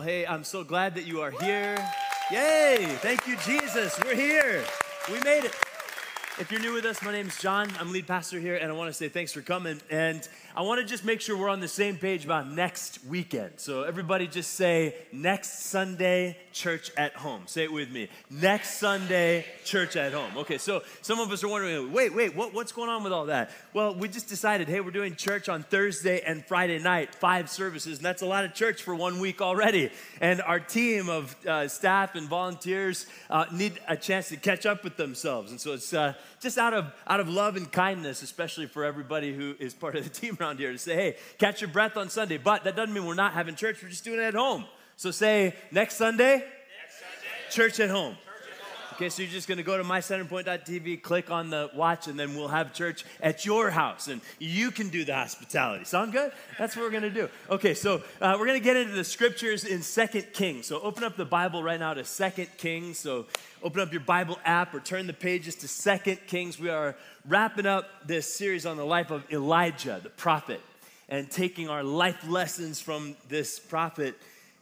Well, hey, I'm so glad that you are here. Yay! Thank you, Jesus. We're here. We made it. If you're new with us, my name is John. I'm lead pastor here, and I want to say thanks for coming. And I want to just make sure we're on the same page about next weekend. So, everybody just say, next Sunday, church at home. Say it with me. Next Sunday, church at home. Okay, so some of us are wondering, wait, wait, what, what's going on with all that? Well, we just decided, hey, we're doing church on Thursday and Friday night, five services, and that's a lot of church for one week already. And our team of uh, staff and volunteers uh, need a chance to catch up with themselves. And so it's uh, just out of, out of love and kindness, especially for everybody who is part of the team around here, to say, hey, catch your breath on Sunday. But that doesn't mean we're not having church, we're just doing it at home. So say, next Sunday, next Sunday church at home. Okay, so you're just gonna go to mycenterpoint.tv, click on the watch, and then we'll have church at your house, and you can do the hospitality. Sound good? That's what we're gonna do. Okay, so uh, we're gonna get into the scriptures in Second Kings. So open up the Bible right now to Second Kings. So open up your Bible app or turn the pages to Second Kings. We are wrapping up this series on the life of Elijah, the prophet, and taking our life lessons from this prophet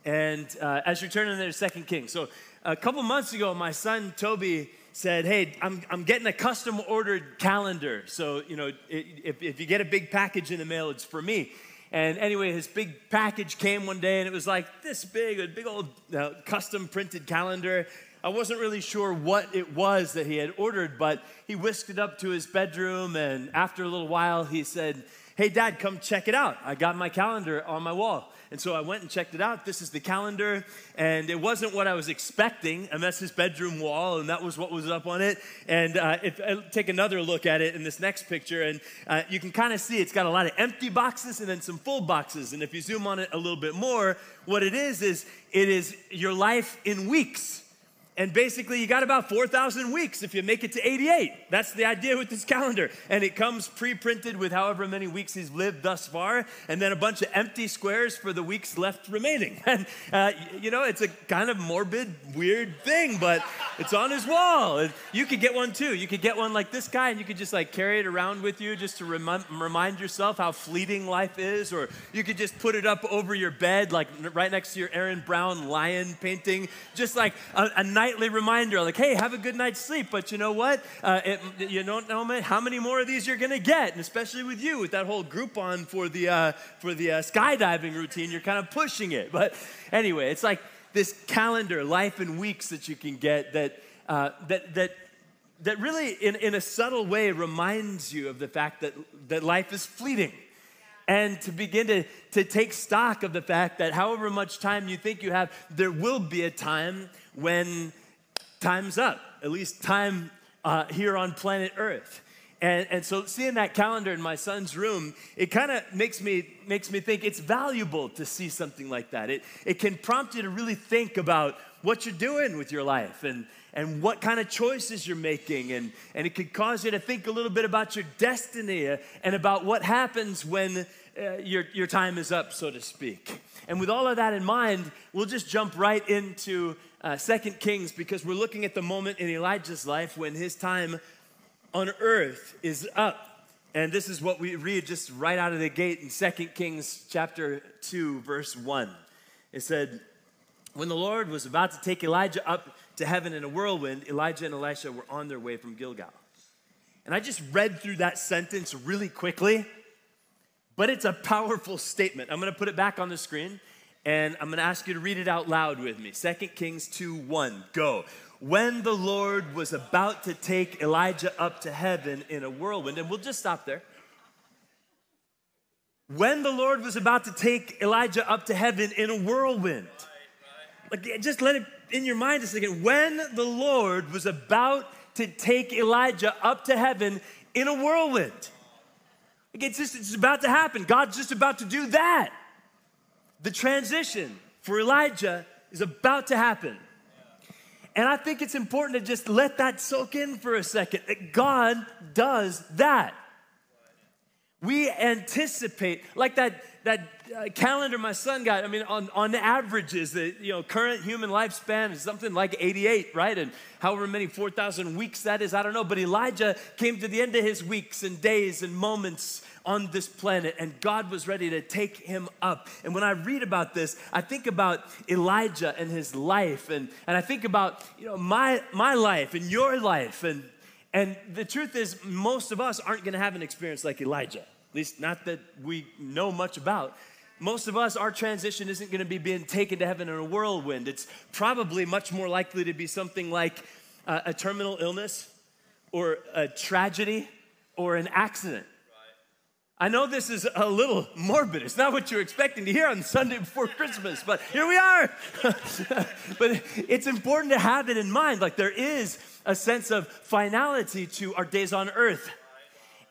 and uh, as you're turning there, Second Kings. So a couple months ago, my son Toby said, "Hey, I'm, I'm getting a custom ordered calendar. So you know, if, if you get a big package in the mail, it's for me." And anyway, his big package came one day, and it was like this big, a big old uh, custom printed calendar. I wasn't really sure what it was that he had ordered, but he whisked it up to his bedroom, and after a little while, he said, Hey, Dad, come check it out. I got my calendar on my wall. And so I went and checked it out. This is the calendar, and it wasn't what I was expecting. And that's his bedroom wall, and that was what was up on it. And uh, if I uh, take another look at it in this next picture, and uh, you can kind of see it's got a lot of empty boxes and then some full boxes. And if you zoom on it a little bit more, what it is is it is your life in weeks. And basically, you got about 4,000 weeks if you make it to 88. That's the idea with this calendar. And it comes pre printed with however many weeks he's lived thus far, and then a bunch of empty squares for the weeks left remaining. And, uh, you know, it's a kind of morbid, weird thing, but it's on his wall. You could get one too. You could get one like this guy, and you could just like carry it around with you just to rem- remind yourself how fleeting life is. Or you could just put it up over your bed, like right next to your Aaron Brown lion painting, just like a, a nice nightly reminder, like, hey, have a good night's sleep. But you know what? Uh, it, you don't know how many more of these you're going to get, and especially with you, with that whole Groupon for the uh, for the uh, skydiving routine, you're kind of pushing it. But anyway, it's like this calendar, life in weeks that you can get that uh, that that that really, in, in a subtle way, reminds you of the fact that, that life is fleeting and to begin to, to take stock of the fact that however much time you think you have, there will be a time when time's up, at least time uh, here on planet Earth. And, and so seeing that calendar in my son's room, it kind of makes me, makes me think it's valuable to see something like that. It, it can prompt you to really think about what you're doing with your life and, and what kind of choices you're making. And, and it could cause you to think a little bit about your destiny and about what happens when uh, your, your time is up, so to speak. And with all of that in mind, we'll just jump right into uh, Kings because we're looking at the moment in Elijah's life when his time on earth is up. And this is what we read just right out of the gate in Second Kings chapter 2, verse 1. It said, When the Lord was about to take Elijah up to heaven in a whirlwind, Elijah and Elisha were on their way from Gilgal. And I just read through that sentence really quickly, but it's a powerful statement. I'm gonna put it back on the screen and I'm gonna ask you to read it out loud with me. 2 Kings 2 1, go. When the Lord was about to take Elijah up to heaven in a whirlwind, and we'll just stop there. When the Lord was about to take Elijah up to heaven in a whirlwind, like just let it in your mind a second. When the Lord was about to take Elijah up to heaven in a whirlwind, like it's just it's about to happen. God's just about to do that. The transition for Elijah is about to happen. And I think it's important to just let that soak in for a second that God does that. We anticipate, like that, that uh, calendar my son got, I mean, on, on averages, the you know, current human lifespan is something like 88, right? And however many 4,000 weeks that is, I don't know. But Elijah came to the end of his weeks and days and moments on this planet, and God was ready to take him up. And when I read about this, I think about Elijah and his life, and, and I think about you know my my life and your life. And and the truth is, most of us aren't gonna have an experience like Elijah. At least not that we know much about most of us, our transition isn't going to be being taken to heaven in a whirlwind. It's probably much more likely to be something like uh, a terminal illness or a tragedy or an accident. I know this is a little morbid. It's not what you're expecting to hear on Sunday before Christmas, but here we are. but it's important to have it in mind. Like there is a sense of finality to our days on earth.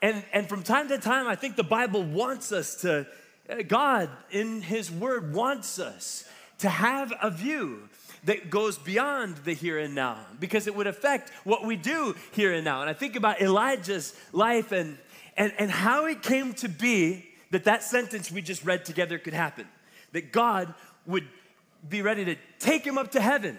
And, and from time to time, I think the Bible wants us to uh, God, in His Word, wants us to have a view that goes beyond the here and now because it would affect what we do here and now. And I think about Elijah's life and, and, and how it came to be that that sentence we just read together could happen. That God would be ready to take him up to heaven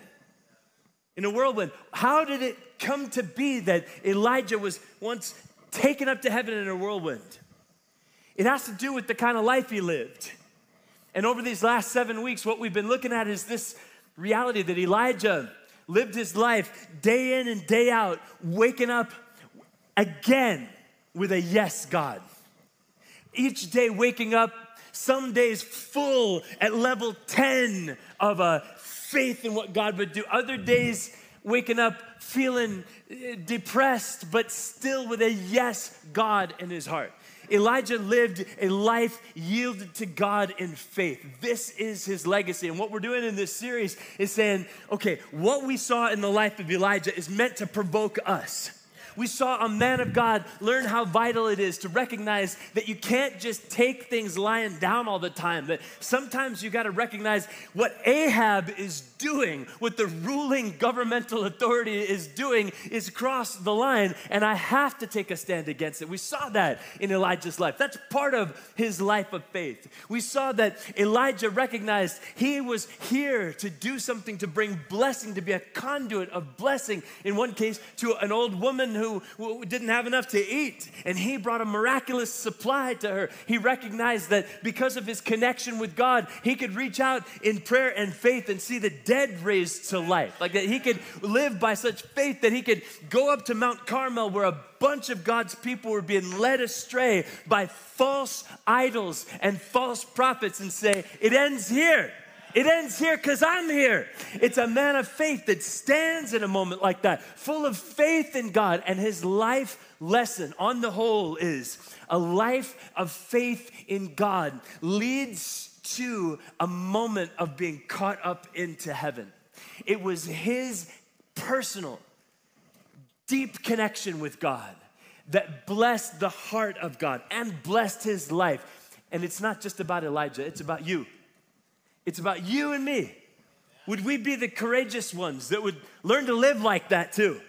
in a whirlwind. How did it come to be that Elijah was once taken up to heaven in a whirlwind? It has to do with the kind of life he lived. And over these last seven weeks, what we've been looking at is this reality that Elijah lived his life day in and day out, waking up again with a yes, God. Each day waking up, some days full at level 10 of a faith in what God would do, other days waking up feeling eh, depressed, but still with a yes, God in his heart. Elijah lived a life yielded to God in faith. This is his legacy. And what we're doing in this series is saying, okay, what we saw in the life of Elijah is meant to provoke us we saw a man of God learn how vital it is to recognize that you can't just take things lying down all the time, that sometimes you got to recognize what Ahab is doing, what the ruling governmental authority is doing, is cross the line, and I have to take a stand against it. We saw that in Elijah's life. That's part of his life of faith. We saw that Elijah recognized he was here to do something to bring blessing, to be a conduit of blessing, in one case, to an old woman who who, didn't have enough to eat, and he brought a miraculous supply to her. He recognized that because of his connection with God, he could reach out in prayer and faith and see the dead raised to life. Like that he could live by such faith that he could go up to Mount Carmel where a bunch of God's people were being led astray by false idols and false prophets and say, It ends here. It ends here because I'm here. It's a man of faith that stands in a moment like that, full of faith in God. And his life lesson, on the whole, is a life of faith in God leads to a moment of being caught up into heaven. It was his personal, deep connection with God that blessed the heart of God and blessed his life. And it's not just about Elijah, it's about you. It's about you and me. Would we be the courageous ones that would learn to live like that too?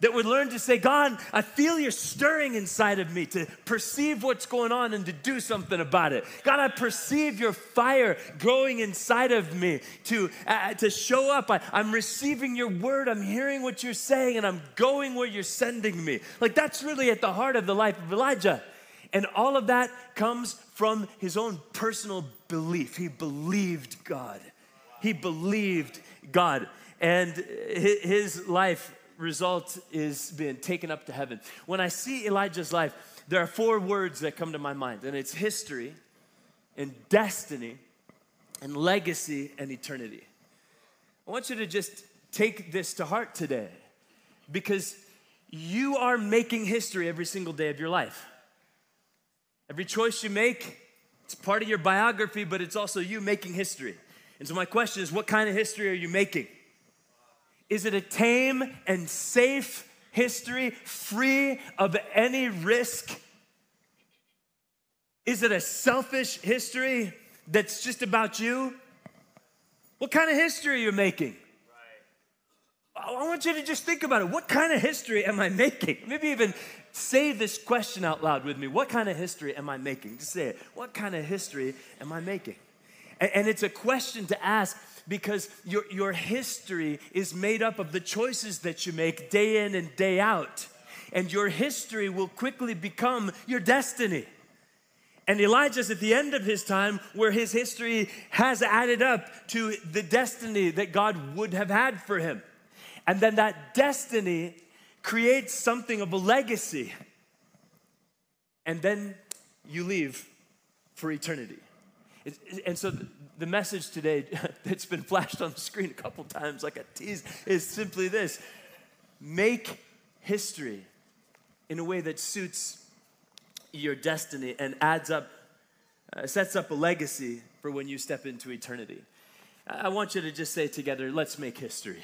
That would learn to say, God, I feel you're stirring inside of me to perceive what's going on and to do something about it. God, I perceive your fire growing inside of me to, uh, to show up. I, I'm receiving your word, I'm hearing what you're saying, and I'm going where you're sending me. Like that's really at the heart of the life of Elijah. And all of that comes from his own personal belief. He believed God. He believed God. And his life result is being taken up to heaven. When I see Elijah's life, there are four words that come to my mind, and it's history and destiny and legacy and eternity. I want you to just take this to heart today because you are making history every single day of your life. Every choice you make, it's part of your biography, but it's also you making history. And so, my question is what kind of history are you making? Is it a tame and safe history, free of any risk? Is it a selfish history that's just about you? What kind of history are you making? I want you to just think about it. What kind of history am I making? Maybe even say this question out loud with me. What kind of history am I making? Just say it. What kind of history am I making? And, and it's a question to ask because your, your history is made up of the choices that you make day in and day out. And your history will quickly become your destiny. And Elijah's at the end of his time where his history has added up to the destiny that God would have had for him. And then that destiny creates something of a legacy. And then you leave for eternity. And so the message today that's been flashed on the screen a couple times, like a tease, is simply this make history in a way that suits your destiny and adds up, uh, sets up a legacy for when you step into eternity. I want you to just say together, let's make history.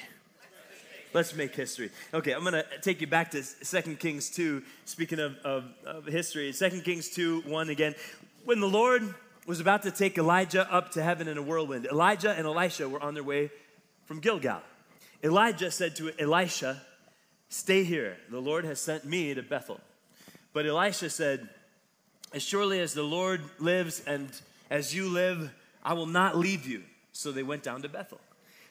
Let's make history. Okay, I'm gonna take you back to 2 Kings 2. Speaking of, of, of history, 2 Kings 2 1 again. When the Lord was about to take Elijah up to heaven in a whirlwind, Elijah and Elisha were on their way from Gilgal. Elijah said to Elisha, Stay here. The Lord has sent me to Bethel. But Elisha said, As surely as the Lord lives and as you live, I will not leave you. So they went down to Bethel.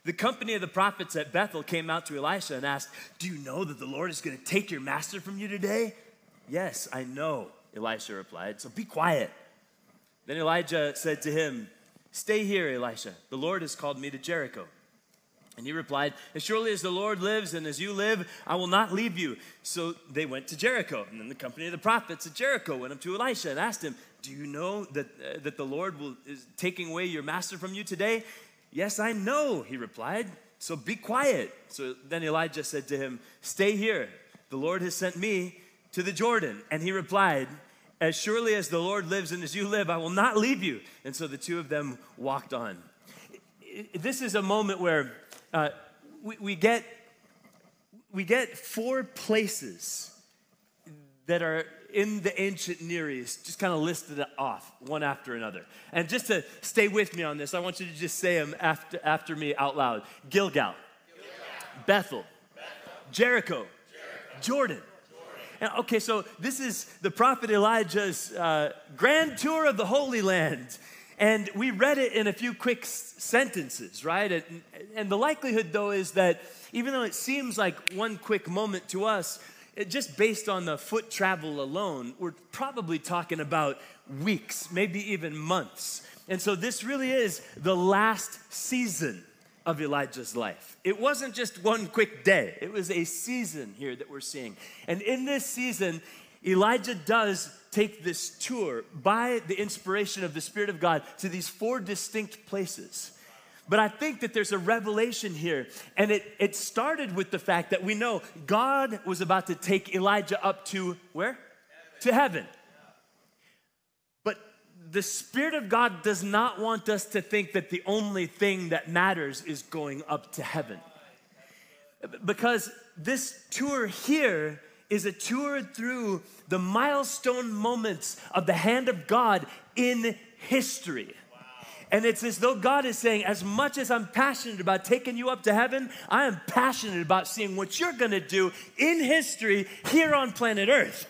The company of the prophets at Bethel came out to Elisha and asked, Do you know that the Lord is going to take your master from you today? Yes, I know, Elisha replied. So be quiet. Then Elijah said to him, Stay here, Elisha. The Lord has called me to Jericho. And he replied, As surely as the Lord lives and as you live, I will not leave you. So they went to Jericho. And then the company of the prophets at Jericho went up to Elisha and asked him, Do you know that, uh, that the Lord will, is taking away your master from you today? Yes, I know, he replied. So be quiet. So then Elijah said to him, Stay here. The Lord has sent me to the Jordan. And he replied, As surely as the Lord lives and as you live, I will not leave you. And so the two of them walked on. This is a moment where uh, we, we, get, we get four places that are in the ancient Near East, just kind of listed it off one after another. And just to stay with me on this, I want you to just say them after, after me out loud Gilgal, Gilgal. Bethel, Bethel. Jericho, Jericho. Jordan. And, okay, so this is the prophet Elijah's uh, grand tour of the Holy Land. And we read it in a few quick sentences, right? And, and, the likelihood, though, is that even though it seems like one quick moment to us, just based on the foot travel alone, we're probably talking about weeks, maybe even months. And so this really is the last season of Elijah's life. It wasn't just one quick day, it was a season here that we're seeing. And in this season, Elijah does take this tour by the inspiration of the Spirit of God to these four distinct places. But I think that there's a revelation here, and it, it started with the fact that we know God was about to take Elijah up to where? Heaven. To heaven. But the Spirit of God does not want us to think that the only thing that matters is going up to heaven. Because this tour here is a tour through the milestone moments of the hand of God in history. And it's as though God is saying, as much as I'm passionate about taking you up to heaven, I am passionate about seeing what you're gonna do in history here on planet Earth.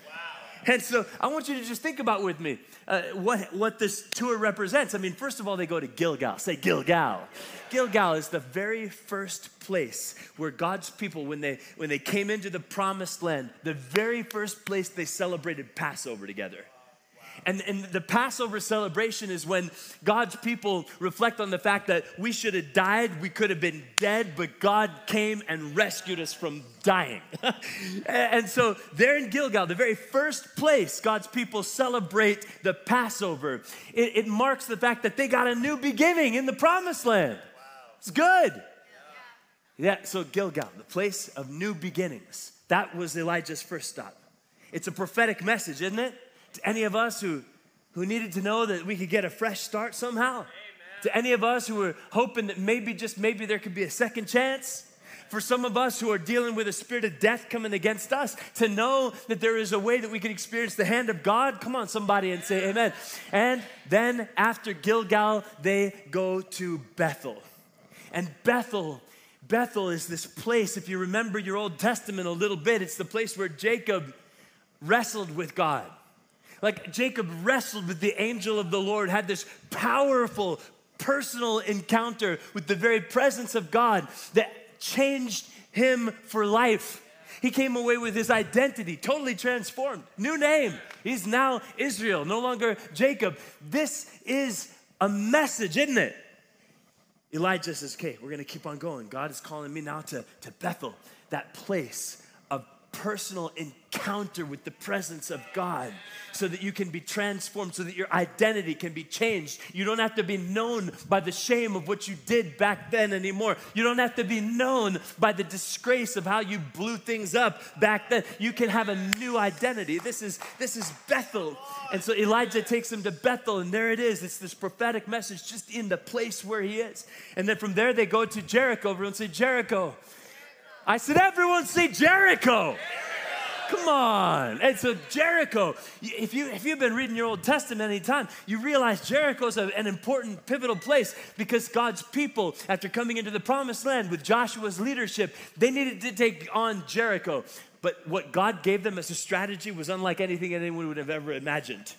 And so I want you to just think about with me uh, what, what this tour represents. I mean, first of all, they go to Gilgal. Say Gilgal. Gilgal is the very first place where God's people, when they, when they came into the promised land, the very first place they celebrated Passover together. And, and the Passover celebration is when God's people reflect on the fact that we should have died, we could have been dead, but God came and rescued us from dying. and so there in Gilgal, the very first place God's people celebrate the Passover, it, it marks the fact that they got a new beginning in the promised land. Wow. It's good. Yeah. yeah, so Gilgal, the place of new beginnings. That was Elijah's first stop. It's a prophetic message, isn't it? To any of us who, who needed to know that we could get a fresh start somehow. Amen. To any of us who were hoping that maybe, just maybe, there could be a second chance. For some of us who are dealing with a spirit of death coming against us, to know that there is a way that we can experience the hand of God. Come on, somebody, and say amen. And then after Gilgal, they go to Bethel. And Bethel Bethel is this place, if you remember your Old Testament a little bit, it's the place where Jacob wrestled with God. Like Jacob wrestled with the angel of the Lord, had this powerful personal encounter with the very presence of God that changed him for life. He came away with his identity totally transformed, new name. He's now Israel, no longer Jacob. This is a message, isn't it? Elijah says, Okay, we're gonna keep on going. God is calling me now to, to Bethel, that place personal encounter with the presence of God so that you can be transformed, so that your identity can be changed. You don't have to be known by the shame of what you did back then anymore. You don't have to be known by the disgrace of how you blew things up back then. You can have a new identity. This is this is Bethel. And so Elijah takes him to Bethel, and there it is. It's this prophetic message just in the place where he is. And then from there they go to Jericho. Everyone say Jericho. I said, everyone say Jericho. Come on. And so Jericho, if, you, if you've been reading your Old Testament any time, you realize Jericho is an important pivotal place because God's people, after coming into the promised land with Joshua's leadership, they needed to take on Jericho. But what God gave them as a strategy was unlike anything anyone would have ever imagined.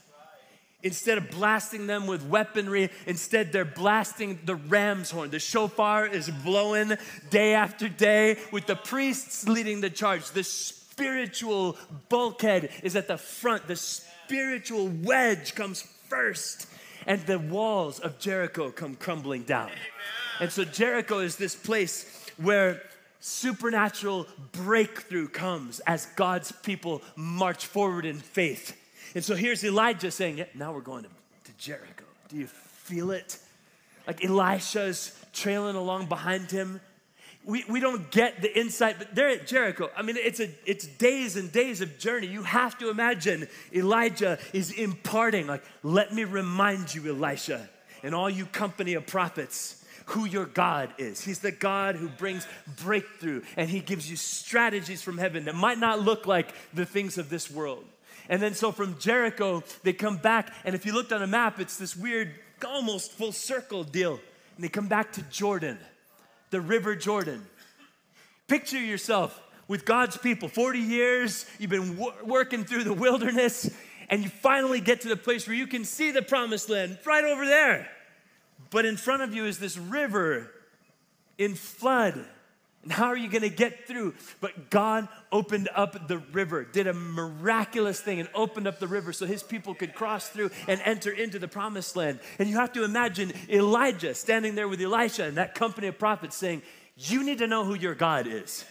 Instead of blasting them with weaponry, instead they're blasting the ram's horn. The shofar is blowing day after day with the priests leading the charge. The spiritual bulkhead is at the front. The spiritual wedge comes first, and the walls of Jericho come crumbling down. And so Jericho is this place where supernatural breakthrough comes as God's people march forward in faith. And so here's Elijah saying, yeah, Now we're going to, to Jericho. Do you feel it? Like Elisha's trailing along behind him we, we don't get the insight, but they're at Jericho. I mean, it's, a, it's days and days of journey. You have to imagine Elijah is imparting, like, let me remind you, Elisha, and all you company of prophets, who your God is. He's the God who brings breakthrough, and He gives you strategies from heaven that might not look like the things of this world. And then, so from Jericho, they come back, and if you looked on a map, it's this weird, almost full circle deal. And they come back to Jordan the River Jordan. Picture yourself with God's people 40 years, you've been wor- working through the wilderness, and you finally get to the place where you can see the promised land right over there. But in front of you is this river in flood. And how are you going to get through? But God opened up the river, did a miraculous thing, and opened up the river so his people could cross through and enter into the promised land. And you have to imagine Elijah standing there with Elisha and that company of prophets saying, You need to know who your God is.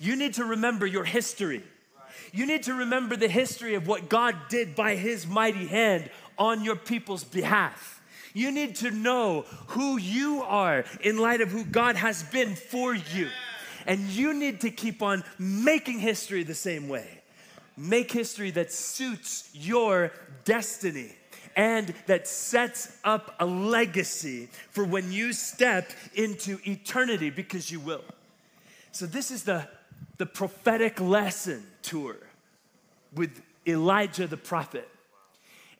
You need to remember your history. You need to remember the history of what God did by his mighty hand on your people's behalf. You need to know who you are in light of who God has been for you. And you need to keep on making history the same way. Make history that suits your destiny and that sets up a legacy for when you step into eternity because you will. So, this is the, the prophetic lesson tour with Elijah the prophet.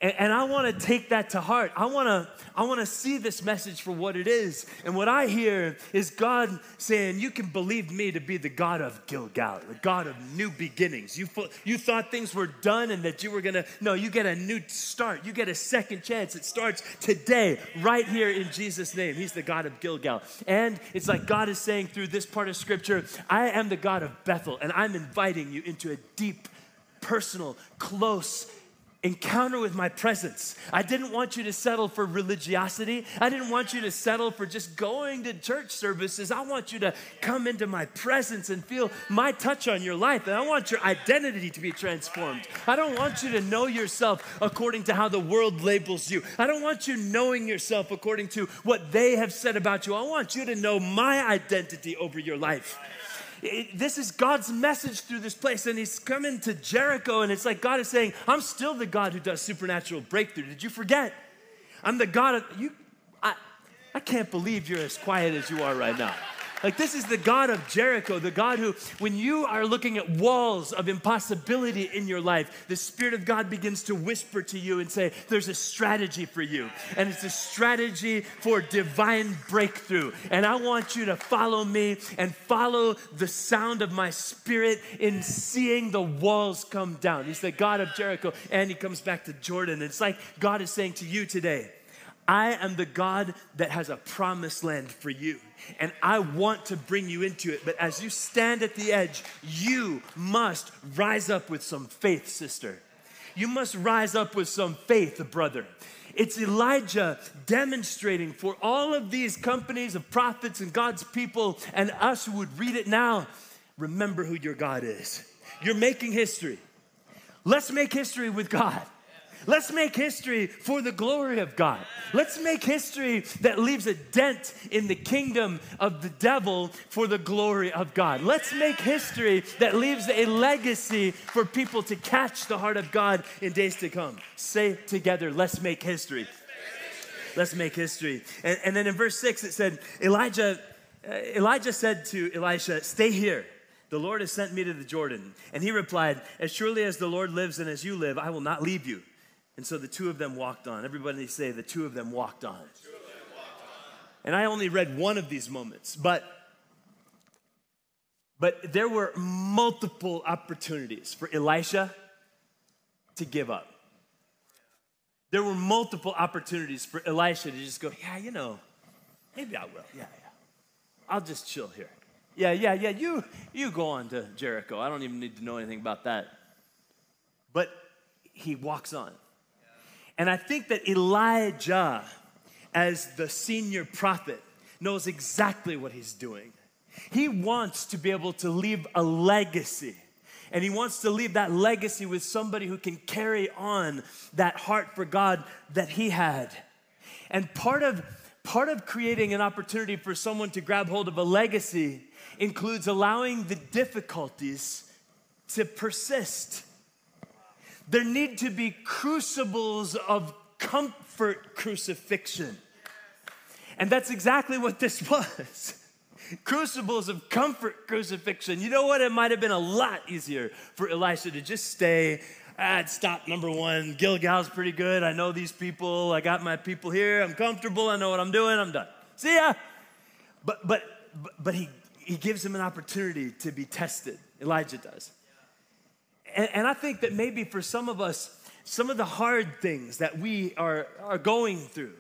And, and I want to take that to heart. I want to I want to see this message for what it is. And what I hear is God saying, "You can believe me to be the God of Gilgal, the God of new beginnings. You you thought things were done and that you were gonna no. You get a new start. You get a second chance. It starts today, right here in Jesus' name. He's the God of Gilgal. And it's like God is saying through this part of Scripture, I am the God of Bethel, and I'm inviting you into a deep, personal, close encounter with my presence. I didn't want you to settle for religiosity. I didn't want you to settle for just going to church services. I want you to come into my presence and feel my touch on your life. And I want your identity to be transformed. I don't want you to know yourself according to how the world labels you. I don't want you knowing yourself according to what they have said about you. I want you to know my identity over your life. This is God's message through this place. And he's coming to Jericho, and it's like God is saying, I'm still the God who does supernatural breakthrough. Did you forget? I'm the God of you. I, I can't believe you're as quiet as you are right now. Like, this is the God of Jericho, the God who, when you are looking at walls of impossibility in your life, the Spirit of God begins to whisper to you and say, There's a strategy for you. And it's a strategy for divine breakthrough. And I want you to follow me and follow the sound of my Spirit in seeing the walls come down. He's the God of Jericho. And he comes back to Jordan. It's like God is saying to you today, I am the God that has a promised land for you, and I want to bring you into it. But as you stand at the edge, you must rise up with some faith, sister. You must rise up with some faith, brother. It's Elijah demonstrating for all of these companies of prophets and God's people and us who would read it now remember who your God is. You're making history. Let's make history with God. Let's make history for the glory of God. Let's make history that leaves a dent in the kingdom of the devil for the glory of God. Let's make history that leaves a legacy for people to catch the heart of God in days to come. Say together, let's make history. Let's make history. And, and then in verse 6, it said, Elijah, uh, Elijah said to Elisha, Stay here. The Lord has sent me to the Jordan. And he replied, As surely as the Lord lives and as you live, I will not leave you. And so the two of them walked on. Everybody say, the two of them walked on. And I only read one of these moments, but but there were multiple opportunities for Elisha to give up. There were multiple opportunities for Elisha to just go, yeah, you know, maybe I will. Yeah, yeah. I'll just chill here. Yeah, yeah, yeah. You you go on to Jericho. I don't even need to know anything about that. But he walks on. And I think that Elijah, as the senior prophet, knows exactly what he's doing. He wants to be able to leave a legacy. And he wants to leave that legacy with somebody who can carry on that heart for God that he had. And part of part of creating an opportunity for someone to grab hold of a legacy includes allowing the difficulties to persist. There need to be crucibles of comfort crucifixion. And that's exactly what this was. Crucibles of comfort crucifixion. You know what? It might have been a lot easier for Elisha to just stay at stop number one. Gilgal's pretty good. I know these people. I got my people here. I'm comfortable. I know what I'm doing. I'm done. See ya. But but but he he gives him an opportunity to be tested. Elijah does. And, and I think that maybe for some of us, some of the hard things that we are, are going through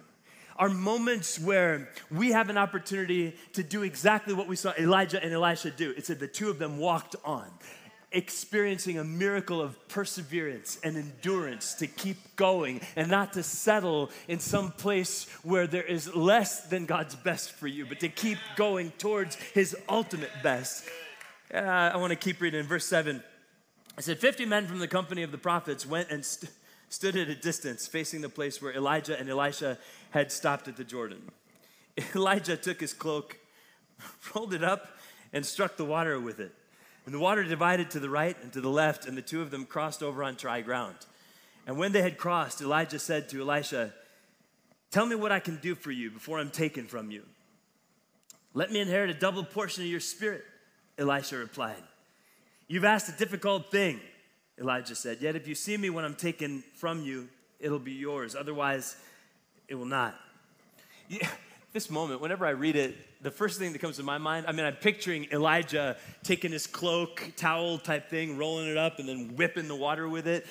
are moments where we have an opportunity to do exactly what we saw Elijah and Elisha do. It said the two of them walked on, experiencing a miracle of perseverance and endurance to keep going and not to settle in some place where there is less than God's best for you, but to keep going towards his ultimate best. Uh, I want to keep reading in verse 7. I said, 50 men from the company of the prophets went and st- stood at a distance facing the place where Elijah and Elisha had stopped at the Jordan. Elijah took his cloak, rolled it up, and struck the water with it. And the water divided to the right and to the left, and the two of them crossed over on dry ground. And when they had crossed, Elijah said to Elisha, Tell me what I can do for you before I'm taken from you. Let me inherit a double portion of your spirit, Elisha replied. You've asked a difficult thing, Elijah said. Yet if you see me when I'm taken from you, it'll be yours. Otherwise, it will not. Yeah, this moment, whenever I read it, the first thing that comes to my mind, I mean, I'm picturing Elijah taking his cloak, towel type thing, rolling it up, and then whipping the water with it.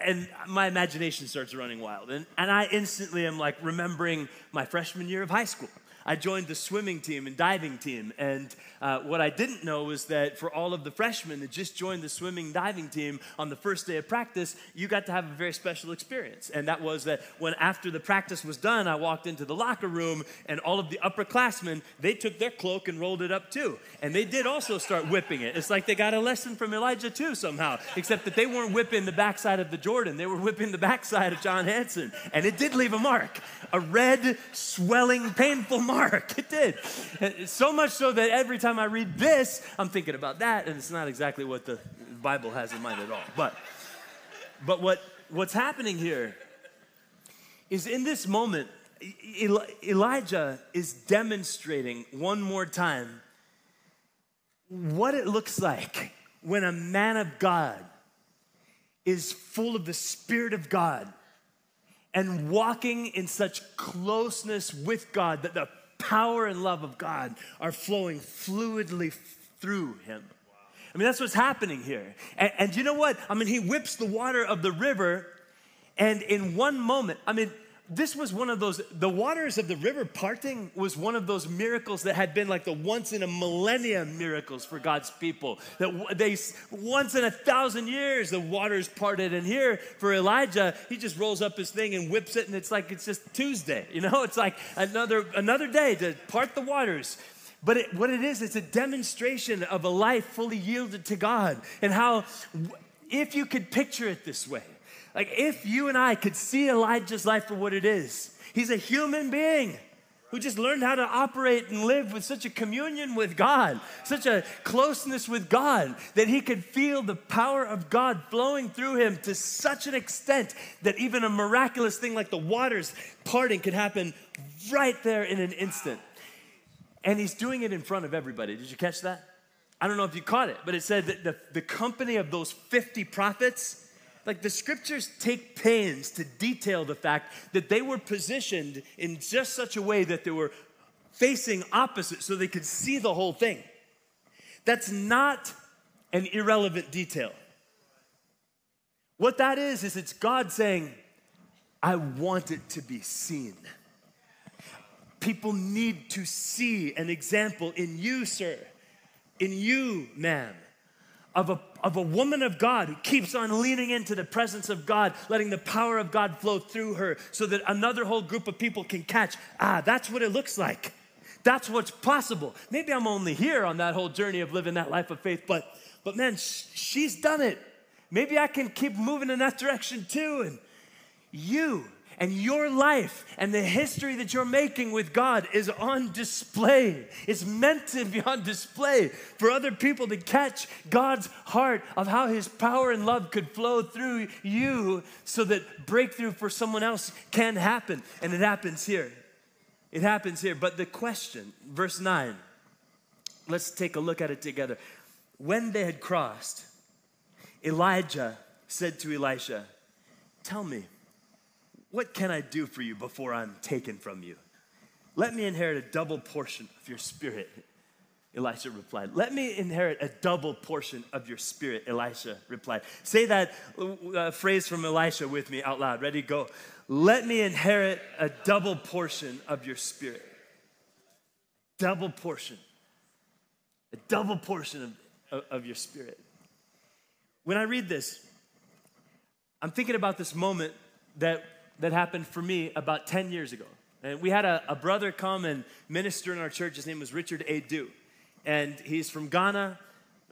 And my imagination starts running wild. And, and I instantly am like remembering my freshman year of high school. I joined the swimming team and diving team. And uh, what I didn't know was that for all of the freshmen that just joined the swimming diving team on the first day of practice, you got to have a very special experience. And that was that when after the practice was done, I walked into the locker room and all of the upperclassmen, they took their cloak and rolled it up too. And they did also start whipping it. It's like they got a lesson from Elijah too somehow, except that they weren't whipping the backside of the Jordan. They were whipping the backside of John Hanson. And it did leave a mark, a red, swelling, painful mark mark. It did. Uh, so much so that every time I read this, I'm thinking about that, and it's not exactly what the Bible has in mind at all. But, but what, what's happening here is in this moment, Elijah is demonstrating one more time what it looks like when a man of God is full of the Spirit of God and walking in such closeness with God that the power and love of God are flowing fluidly through him. I mean, that's what's happening here. And, and, you know what? I mean, he whips the water of the river, and in one moment, I mean, this was one of those, the waters of the river parting was one of those miracles that had been like the once in a millennium miracles for God's people. That they, once in a thousand years, the waters parted. And here for Elijah, he just rolls up his thing and whips it, and it's like it's just Tuesday, you know? It's like another, another day to part the waters. But it, what it is, it's a demonstration of a life fully yielded to God and how, if you could picture it this way, like, if you and I could see Elijah's life for what it is, he's a human being who just learned how to operate and live with such a communion with God, such a closeness with God, that he could feel the power of God flowing through him to such an extent that even a miraculous thing like the waters parting could happen right there in an instant. And he's doing it in front of everybody. Did you catch that? I don't know if you caught it, but it said that the, the company of those 50 prophets like the scriptures take pains to detail the fact that they were positioned in just such a way that they were facing opposite so they could see the whole thing. That's not an irrelevant detail. What that is, is it's God saying, I want it to be seen. People need to see an example in you, sir, in you, ma'am of a, of a woman of God who keeps on leaning into the presence of God, letting the power of God flow through her so that another whole group of people can catch, ah, that's what it looks like. That's what's possible. Maybe I'm only here on that whole journey of living that life of faith, but, but man, she's done it. Maybe I can keep moving in that direction too. And you and your life and the history that you're making with God is on display. It's meant to be on display for other people to catch God's heart of how His power and love could flow through you so that breakthrough for someone else can happen. And it happens here. It happens here. But the question, verse 9, let's take a look at it together. When they had crossed, Elijah said to Elisha, Tell me, what can I do for you before I'm taken from you? Let me inherit a double portion of your spirit. Elisha replied. Let me inherit a double portion of your spirit, Elisha replied. Say that uh, phrase from Elisha with me out loud. Ready, go. Let me inherit a double portion of your spirit. Double portion. A double portion of, of, of your spirit. When I read this, I'm thinking about this moment that that happened for me about 10 years ago. And we had a, a brother come and minister in our church. His name was Richard A. Du. And he's from Ghana.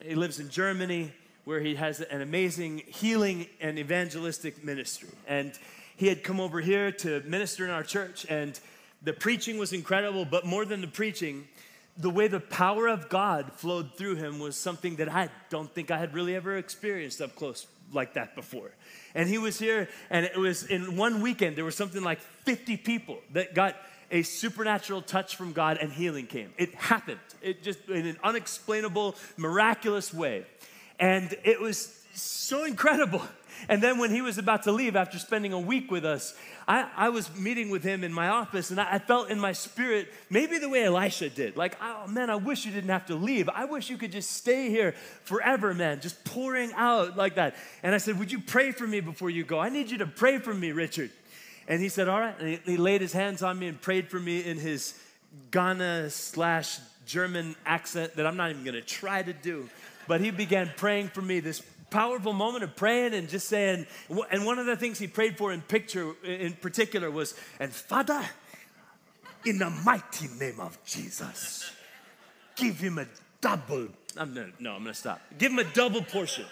He lives in Germany, where he has an amazing healing and evangelistic ministry. And he had come over here to minister in our church. And the preaching was incredible, but more than the preaching, the way the power of God flowed through him was something that I don't think I had really ever experienced up close like that before. And he was here, and it was in one weekend, there was something like 50 people that got a supernatural touch from God and healing came. It happened. It just in an unexplainable, miraculous way. And it was so incredible. And then when he was about to leave after spending a week with us, I, I was meeting with him in my office and I, I, felt in my spirit, maybe the way Elisha did. Like, oh man, I wish you didn't have to leave. I wish you could just stay here forever, man, just pouring out like that. And I said, Would you pray for me before you go? I need you to pray for me, Richard. And he said, All right. And he, he laid his hands on me and prayed for me in his Ghana slash German accent that I'm not even gonna try to do. But he began praying for me this powerful moment of praying and just saying, and one of the things he prayed for in picture in particular was, and Father, in the mighty name of Jesus, give him a double. I'm gonna, no, I'm gonna stop. Give him a double portion.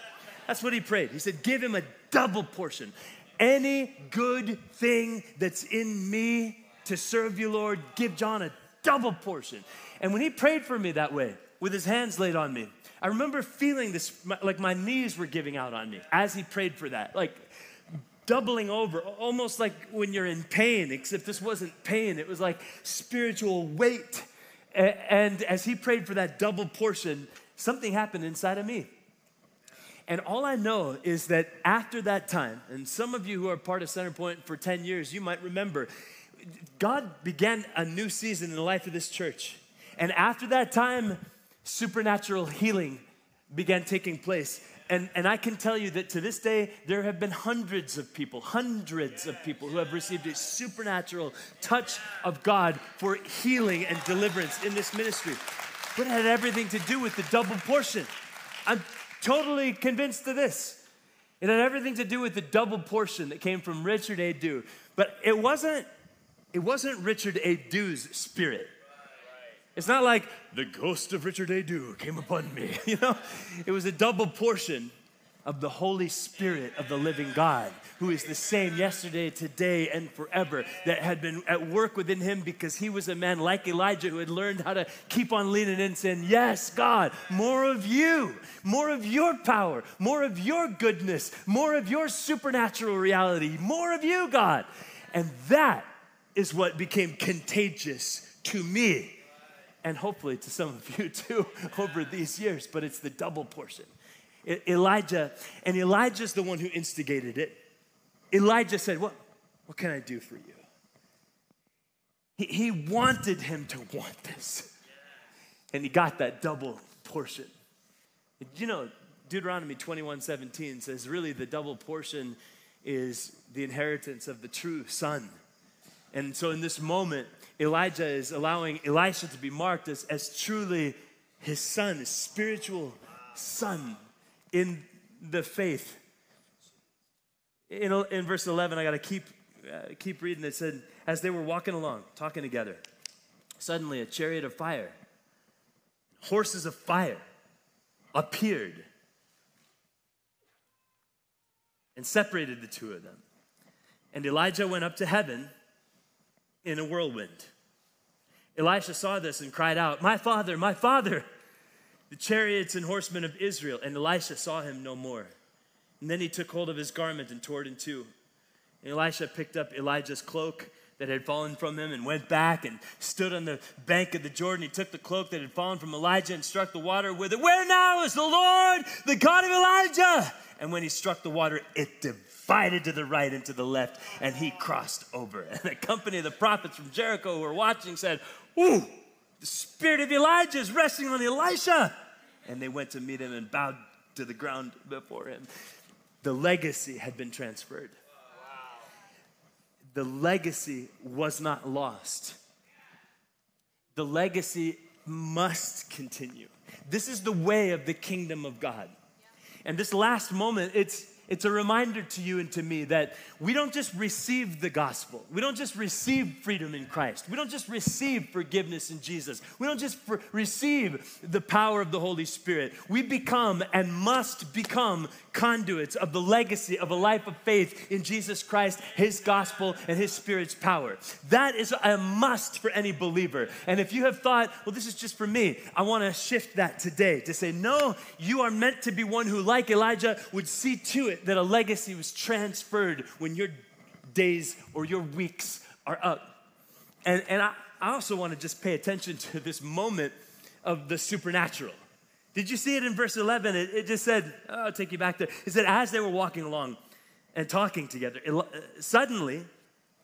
That's what he prayed. He said, give him a double portion. Any good thing that's in me to serve you, Lord, give John a double portion. And when he prayed for me that way, with his hands laid on me, I remember feeling this, like my knees were giving out on me as he prayed for that, like doubling over, almost like when you're in pain, except this wasn't pain, it was like spiritual weight. And as he prayed for that double portion, something happened inside of me. And all I know is that after that time, and some of you who are part of Centerpoint for 10 years, you might remember, God began a new season in the life of this church. And after that time, supernatural healing began taking place. and, and I can tell you that to this day, there have been hundreds of people, hundreds of people who have received a supernatural touch of God for healing and deliverance in this ministry. But it had everything to do with the double portion. I'm totally convinced of this. It had everything to do with the double portion that came from Richard A. Dew. But it wasn't, it wasn't Richard A. Dew's spirit. It's not like the ghost of Richard A. Came upon me, you know? It was a double portion of the Holy Spirit of the living God, who is the same yesterday, today, and forever, that had been at work within him because he was a man like Elijah who had learned how to keep on leaning in, saying, Yes, God, more of you, more of your power, more of your goodness, more of your supernatural reality, more of you, God. And that is what became contagious to me and hopefully to some of you too over these years, but it's the double portion. Elijah, and Elijah's the one who instigated it. Elijah said, What, what can I do for you? He, he wanted him to want this. And he got that double portion. You know, Deuteronomy 21 17 says, really, the double portion is the inheritance of the true son. And so in this moment, Elijah is allowing Elisha to be marked as, as truly his son, his spiritual son in the faith. In, in verse 11, I got to keep, uh, keep reading. It said, As they were walking along, talking together, suddenly a chariot of fire, horses of fire appeared and separated the two of them. And Elijah went up to heaven in a whirlwind. Elisha saw this and cried out, My father, my father, the chariots and horsemen of Israel. And Elisha saw him no more. And then he took hold of his garment and tore it in two. And Elisha picked up Elijah's cloak that had fallen from him and went back and stood on the bank of the Jordan. He took the cloak that had fallen from Elijah and struck the water with it. Where now is the Lord, the God of Elijah? And when he struck the water, it divided to the right and to the left, and he crossed over. And a company of the prophets from Jericho who were watching said, Ooh, the spirit of Elijah is resting on Elisha. And they went to meet him and bowed to the ground before him. The legacy had been transferred. The legacy was not lost. The legacy must continue. This is the way of the kingdom of God. And this last moment, it's it's a reminder to you and to me that we don't just receive the gospel. We don't just receive freedom in Christ. We don't just receive forgiveness in Jesus. We don't just receive the power of the Holy Spirit. We become and must become conduits of the legacy of a life of faith in Jesus Christ, His gospel, and His Spirit's power. That is a must for any believer. And if you have thought, well, this is just for me, I want to shift that today to say, no, you are meant to be one who, like Elijah, would see to it that a legacy was transferred when your days or your weeks are up. And, and I, I also want to just pay attention to this moment of the supernatural. Did you see it in verse 11? It, it just said, oh, I'll take you back there. It said, as they were walking along and talking together, it, uh, suddenly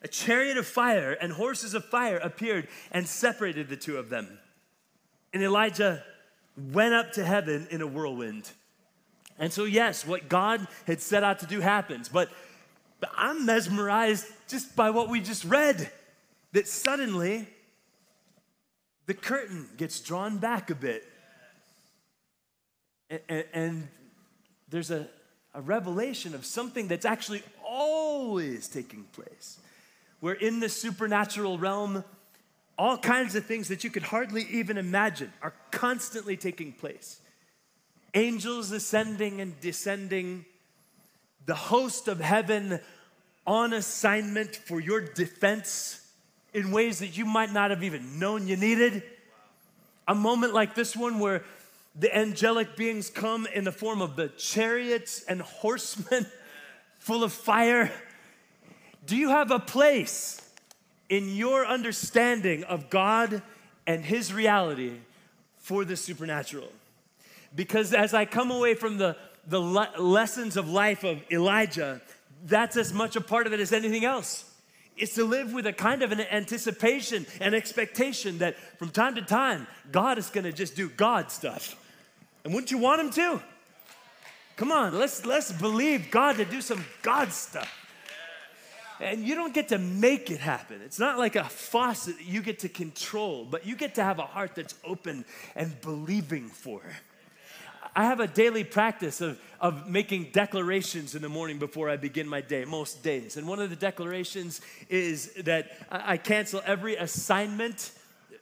a chariot of fire and horses of fire appeared and separated the two of them. And Elijah went up to heaven in a whirlwind. And so, yes, what God had set out to do happens. But, but I'm mesmerized just by what we just read that suddenly the curtain gets drawn back a bit. And, and, there's a, a revelation of something that's actually always taking place. Where in the supernatural realm, all kinds of things that you could hardly even imagine are constantly taking place angels ascending and descending, the host of heaven on assignment for your defense in ways that you might not have even known you needed. A moment like this one where the angelic beings come in the form of the chariots and horsemen full of fire. Do you have a place in your understanding of God and His reality for the supernatural? Because as I come away from the, the le- lessons of life of Elijah, that's as much a part of it as anything else. It's to live with a kind of an anticipation and expectation that from time to time, God is gonna just do God stuff. And wouldn't you want Him to? Come on, let's, let's believe God to do some God stuff. And you don't get to make it happen. It's not like a faucet you get to control, but you get to have a heart that's open and believing for. it. I have a daily practice of, of making declarations in the morning before I begin my day, most days. And one of the declarations is that I cancel every assignment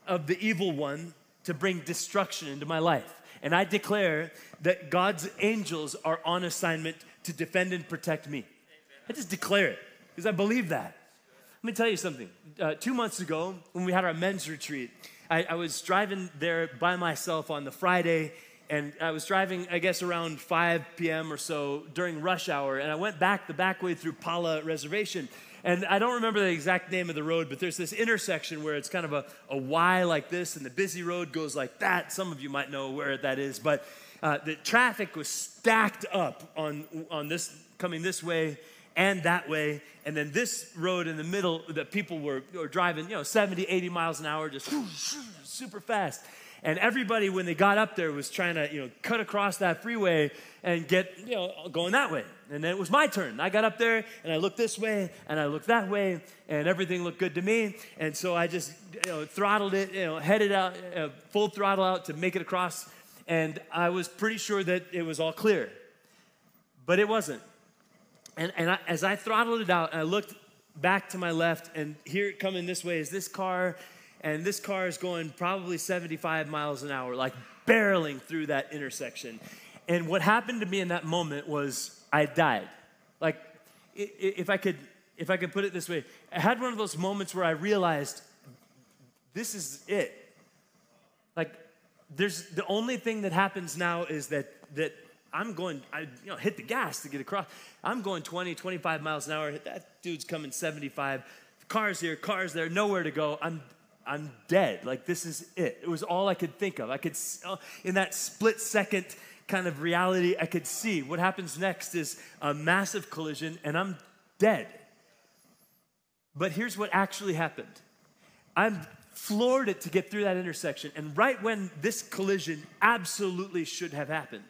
of the evil one to bring destruction into my life. And I declare that God's angels are on assignment to defend and protect me. I just declare it because I believe that. Let me tell you something. Uh, two months ago, when we had our men's retreat, I, I was driving there by myself on the Friday, and I was driving, I guess, around 5 p.m. or so during rush hour, and I went back the back way through Pala Reservation. And I don't remember the exact name of the road, but there's this intersection where it's kind of a, a Y like this, and the busy road goes like that. Some of you might know where that is, but uh, the traffic was stacked up on, on this, coming this way and that way. And then this road in the middle that people were, were driving, you know, 70, 80 miles an hour, just super fast. And everybody, when they got up there, was trying to, you know, cut across that freeway and get, you know, going that way. And then it was my turn. I got up there and I looked this way and I looked that way and everything looked good to me. And so I just, you know, throttled it, you know, headed out, uh, full throttle out to make it across. And I was pretty sure that it was all clear. But it wasn't. And, and I, as I throttled it out, I looked back to my left, and here coming this way is this car and this car is going probably 75 miles an hour, like barreling through that intersection. And what happened to me in that moment was I died. Like, if I could, if I could put it this way, I had one of those moments where I realized this is it. Like, there's the only thing that happens now is that that I'm going, I you know, hit the gas to get across. I'm going 20, 25 miles an hour. That dude's coming 75. Cars here, cars there, nowhere to go. I'm I'm dead. Like, this is it. It was all I could think of. I could, uh, in that split second kind of reality, I could see what happens next is a massive collision and I'm dead. But here's what actually happened I'm floored it to get through that intersection. And right when this collision absolutely should have happened,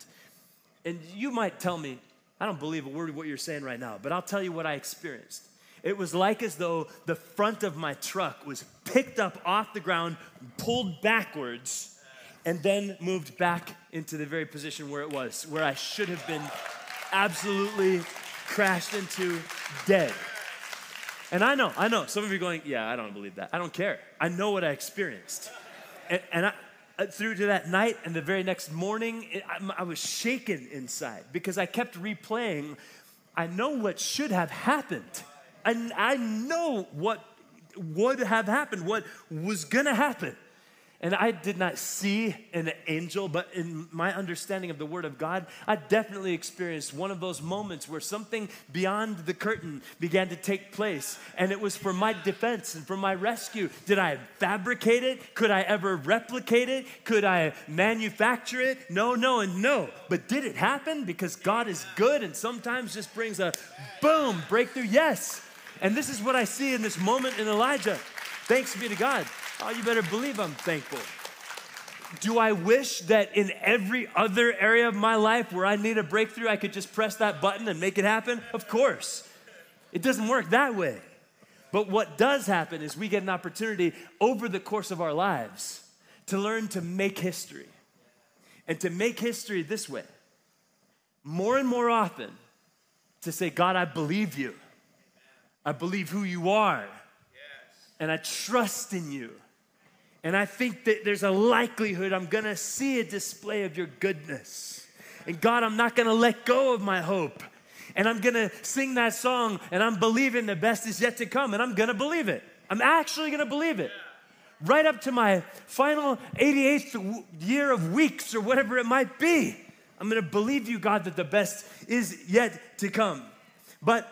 and you might tell me, I don't believe a word of what you're saying right now, but I'll tell you what I experienced. It was like as though the front of my truck was picked up off the ground, pulled backwards, and then moved back into the very position where it was, where I should have been absolutely crashed into dead. And I know, I know, some of you are going, yeah, I don't believe that. I don't care. I know what I experienced. And, and I, uh, through to that night and the very next morning, it, I, I was shaken inside because I kept replaying, I know what should have happened. And I know what would have happened, what was gonna happen. And I did not see an angel, but in my understanding of the Word of God, I definitely experienced one of those moments where something beyond the curtain began to take place. And it was for my defense and for my rescue. Did I fabricate it? Could I ever replicate it? Could I manufacture it? No, no, and no. But did it happen? Because God is good and sometimes just brings a boom breakthrough. Yes. And this is what I see in this moment in Elijah. Thanks be to God. Oh, you better believe I'm thankful. Do I wish that in every other area of my life where I need a breakthrough, I could just press that button and make it happen? Of course. It doesn't work that way. But what does happen is we get an opportunity over the course of our lives to learn to make history. And to make history this way more and more often to say, God, I believe you. I believe who you are. And I trust in you. And I think that there's a likelihood I'm gonna see a display of your goodness. And God, I'm not gonna let go of my hope. And I'm gonna sing that song and I'm believing the best is yet to come and I'm gonna believe it. I'm actually gonna believe it. Right up to my final 88th year of weeks or whatever it might be. I'm gonna believe you, God, that the best is yet to come. But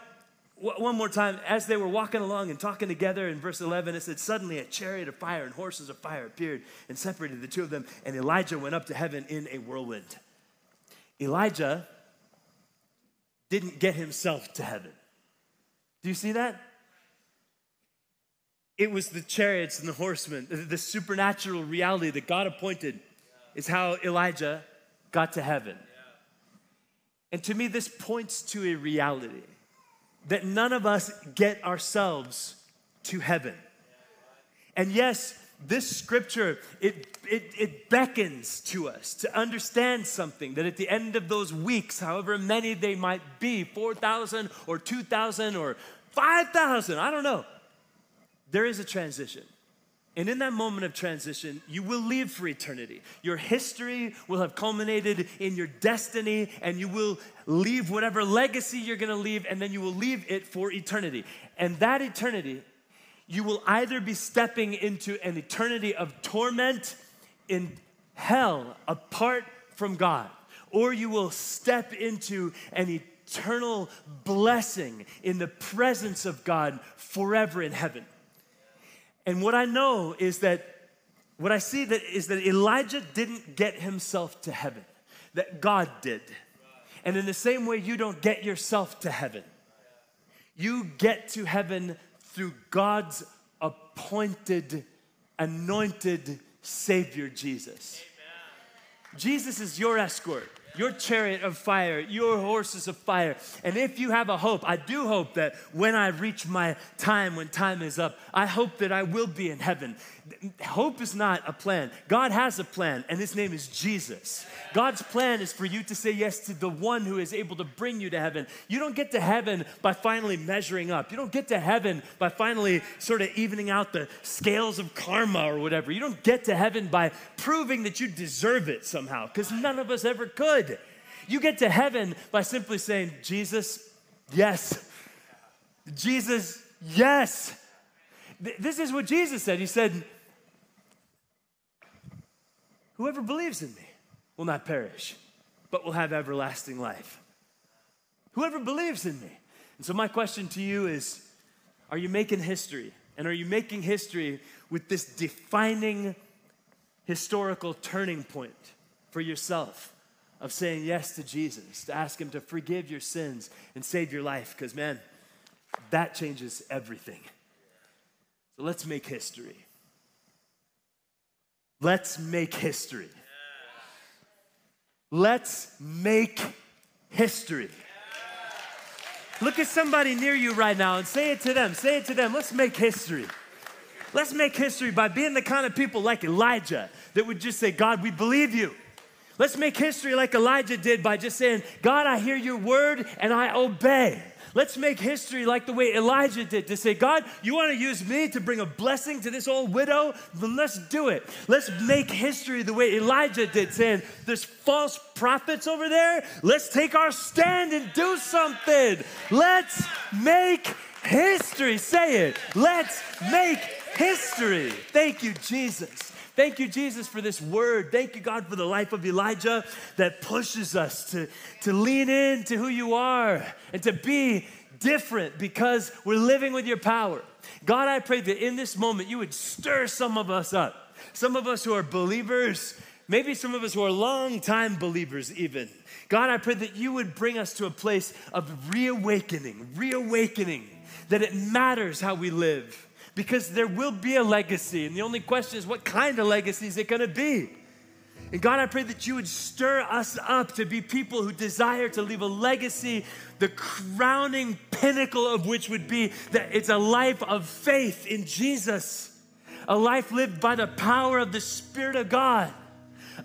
one more time, as they were walking along and talking together in verse 11, it said, Suddenly a chariot of fire and horses of fire appeared and separated the two of them, and Elijah went up to heaven in a whirlwind. Elijah didn't get himself to heaven. Do you see that? It was the chariots and the horsemen, the supernatural reality that God appointed, is how Elijah got to heaven. And to me, this points to a reality that none of us get ourselves to heaven. And yes, this scripture, it, it, it, beckons to us to understand something that at the end of those weeks, however many they might be 4,000 or 2,000 or 5,000, I don't know, there is a transition. And in that moment of transition, you will leave for eternity. Your history will have culminated in your destiny, and you will leave whatever legacy you're gonna leave, and then you will leave it for eternity. And that eternity, you will either be stepping into an eternity of torment in hell apart from God, or you will step into an eternal blessing in the presence of God forever in heaven. And what I know is that what I see that is that Elijah didn't get himself to heaven, that God did. And in the same way, you don't get yourself to heaven. You get to heaven through God's appointed, anointed Savior, Jesus. Jesus is your escort your chariot of fire, your horses of fire. And if you have a hope, I do hope that when I reach my time, when time is up, I hope that I will be in heaven. Hope is not a plan. God has a plan, and his name is Jesus. God's plan is for you to say yes to the one who is able to bring you to heaven. You don't get to heaven by finally measuring up. You don't get to heaven by finally sort of evening out the scales of karma or whatever. You don't get to heaven by proving that you deserve it somehow, because none of us ever could. You get to heaven by simply saying, Jesus, yes. Jesus, yes. This is what Jesus said. He said, Whoever believes in me will not perish, but will have everlasting life. Whoever believes in me. And so, my question to you is Are you making history? And are you making history with this defining historical turning point for yourself of saying yes to Jesus, to ask Him to forgive your sins and save your life? Because, man, that changes everything. So, let's make history. Let's make history. Let's make history. Look at somebody near you right now and say it to them. Say it to them. Let's make history. Let's make history by being the kind of people like Elijah that would just say, God, we believe you. Let's make history like Elijah did by just saying, God, I hear your word and I obey. Let's make history like the way Elijah did to say, God, you want to use me to bring a blessing to this old widow? Then let's do it. Let's make history the way Elijah did, saying, There's false prophets over there. Let's take our stand and do something. Let's make history. Say it. Let's make history. Thank you, Jesus. Thank you, Jesus, for this word. Thank you, God, for the life of Elijah that pushes us to, to lean into who you are and to be different because we're living with your power. God, I pray that in this moment you would stir some of us up. Some of us who are believers, maybe some of us who are long-time believers, even. God, I pray that you would bring us to a place of reawakening, reawakening, that it matters how we live because there will be a legacy. And the only question is, what kind of legacy is it going to be? And God, I pray that you would stir us up to be people who desire to leave a legacy, the crowning pinnacle of which would be that it's a life of faith in Jesus, a life lived by the power of the Spirit of God.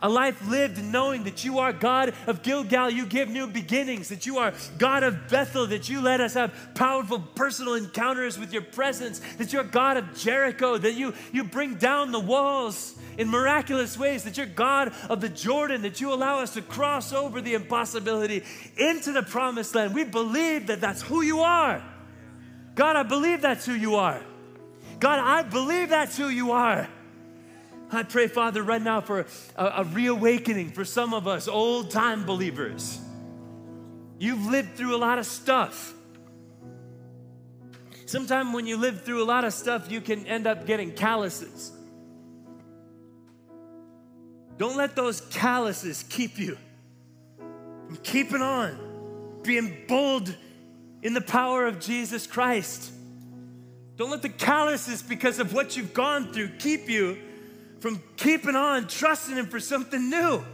A life lived knowing that you are God of Gilgal, you give new beginnings, that you are God of Bethel, that you let us have powerful personal encounters with your presence, that you're God of Jericho, that you, you bring down the walls in miraculous ways, that you're God of the Jordan, that you allow us to cross over the impossibility into the promised land. We believe that that's who you are. God, I believe that's who you are. God, I believe that's who you are. I pray, Father, right now for a, a reawakening for some of us old time believers. You've lived through a lot of stuff. Sometimes when you live through a lot of stuff, you can end up getting calluses. Don't let those calluses keep you from keeping on, being bold in the power of Jesus Christ. Don't let the calluses, because of what you've gone through, keep you from keeping on, trusting Him for something new.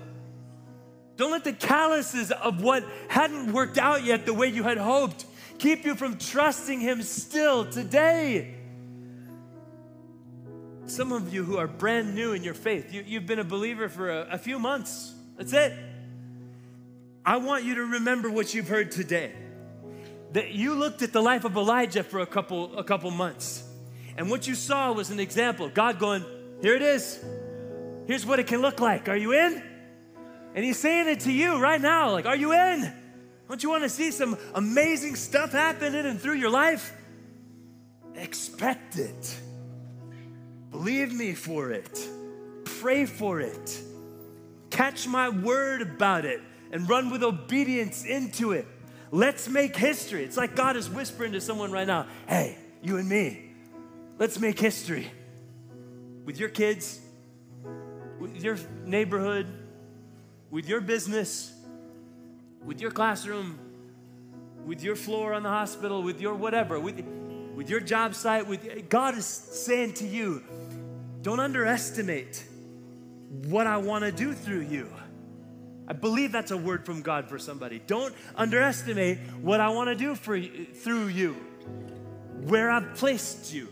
Don't let the calluses of what hadn't worked out yet the way you had hoped keep you from trusting Him still today. Some of you who are brand new in your faith, you, have been a believer for a, a few months. That's it. I want you to remember what you've heard today. That you looked at the life of Elijah for a couple, a couple months. And what you saw was an example. God going, here it is. Here's what it can look like. Are you in? And he's saying it to you right now. Like, are you in? Don't you want to see some amazing stuff happening and through your life? Expect it. Believe me for it. Pray for it. Catch my word about it and run with obedience into it. Let's make history. It's like God is whispering to someone right now hey, you and me, let's make history with your kids, with your neighborhood, with your business, with your classroom, with your floor on the hospital, with your whatever, with, with your job site, with God is saying to you, don't underestimate what I want to do through you. I believe that's a word from God for somebody. Don't underestimate what I want to do for you, through you, where I've placed you.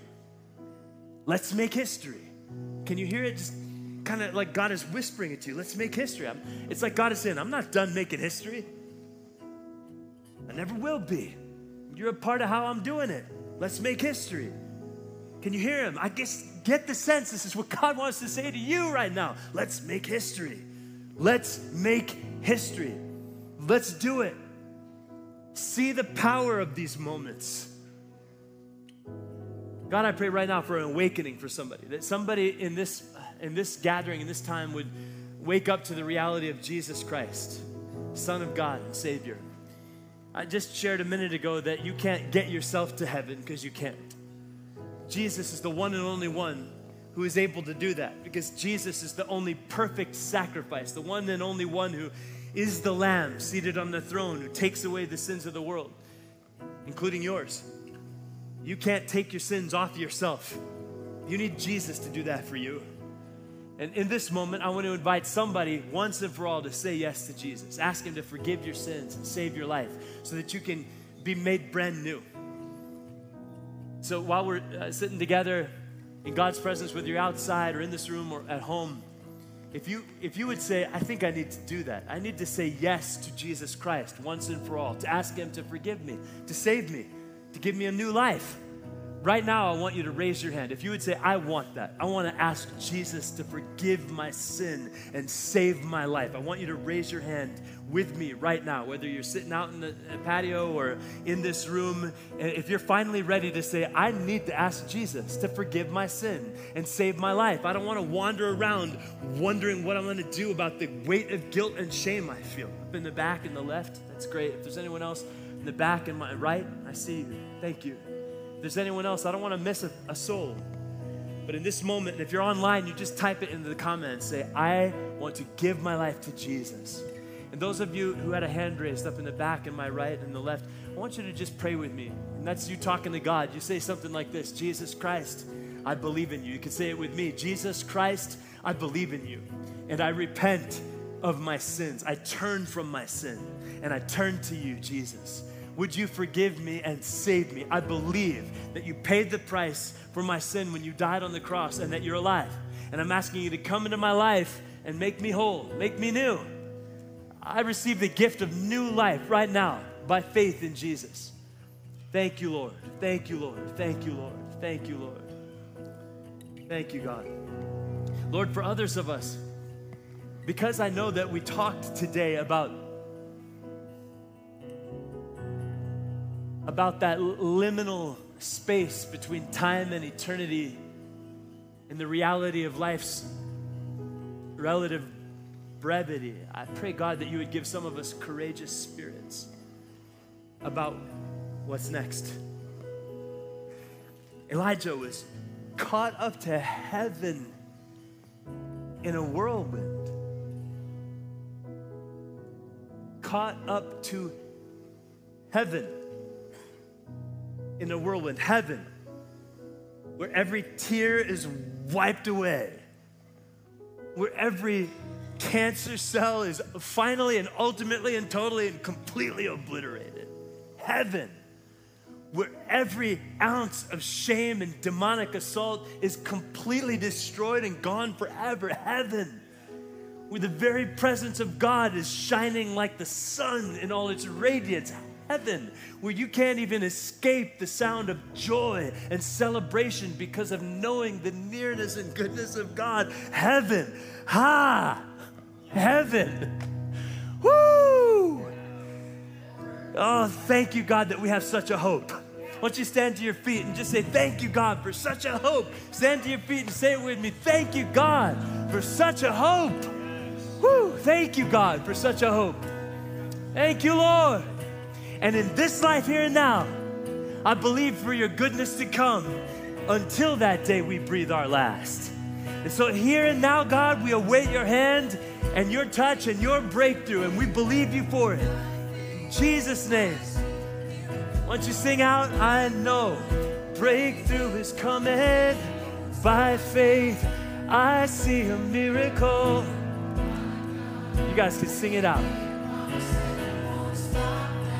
Let's make history. Can you hear it? Just kind of like God is whispering it to you. Let's make history. I'm, it's like God is saying, I'm not done making history. I never will be. You're a part of how I'm doing it. Let's make history. Can you hear him? I guess get the sense this is what God wants to say to you right now. Let's make history. Let's make history. Let's do it. See the power of these moments. God, I pray right now for an awakening for somebody, that somebody in this, in this gathering, in this time, would wake up to the reality of Jesus Christ, Son of God and Savior. I just shared a minute ago that you can't get yourself to heaven because you can't. Jesus is the one and only one who is able to do that because Jesus is the only perfect sacrifice, the one and only one who is the Lamb seated on the throne who takes away the sins of the world, including yours. You can't take your sins off yourself. You need Jesus to do that for you. And in this moment, I want to invite somebody once and for all to say yes to Jesus. Ask Him to forgive your sins and save your life so that you can be made brand new. So while we're uh, sitting together in God's presence, whether you're outside or in this room or at home, if you, if you would say, I think I need to do that, I need to say yes to Jesus Christ once and for all, to ask Him to forgive me, to save me, to give me a new life. Right now, I want you to raise your hand. If you would say, I want that, I want to ask Jesus to forgive my sin and save my life. I want you to raise your hand with me right now, whether you're sitting out in the patio or in this room. If you're finally ready to say, I need to ask Jesus to forgive my sin and save my life, I don't want to wander around wondering what I'm going to do about the weight of guilt and shame I feel. Up in the back and the left, that's great. If there's anyone else in the back and my right, I see you. Thank you there's anyone else, I don't want to miss a, a soul. But in this moment, if you're online, you just type it into the comments. Say, I want to give my life to Jesus. And those of you who had a hand raised up in the back and my right and the left, I want you to just pray with me. And that's you talking to God. You say something like this Jesus Christ, I believe in you. You can say it with me Jesus Christ, I believe in you. And I repent of my sins. I turn from my sin and I turn to you, Jesus. Would you forgive me and save me? I believe that you paid the price for my sin when you died on the cross and that you're alive. And I'm asking you to come into my life and make me whole, make me new. I receive the gift of new life right now by faith in Jesus. Thank you, Lord. Thank you, Lord. Thank you, Lord. Thank you, Lord. Thank you, God. Lord, for others of us, because I know that we talked today about about that liminal space between time and eternity and the reality of life's relative brevity. I pray, God, that you would give some of us courageous spirits about what's next. Elijah was caught up to heaven in a whirlwind, caught up to heaven in a whirlwind, heaven, where every tear is wiped away, where every cancer cell is finally and ultimately and totally and completely obliterated. Heaven, where every ounce of shame and demonic assault is completely destroyed and gone forever. Heaven, where the very presence of God is shining like the sun in all its radiance. Heaven, where you can't even escape the sound of joy and celebration because of knowing the nearness and goodness of God. Heaven, ha! Heaven. Woo! Oh, thank you, God, that we have such a hope. Why don't you stand to your feet and just say, Thank you, God, for such a hope. Stand to your feet and say it with me. Thank you, God, for such a hope. Woo! Thank you, God, for such a hope. Thank you, Lord. And in this life here and now, I believe for your goodness to come until that day we breathe our last. And so, here and now, God, we await your hand and your touch and your breakthrough, and we believe you for it. In Jesus' name. Once you sing out, I know breakthrough is coming by faith. I see a miracle. You guys can sing it out.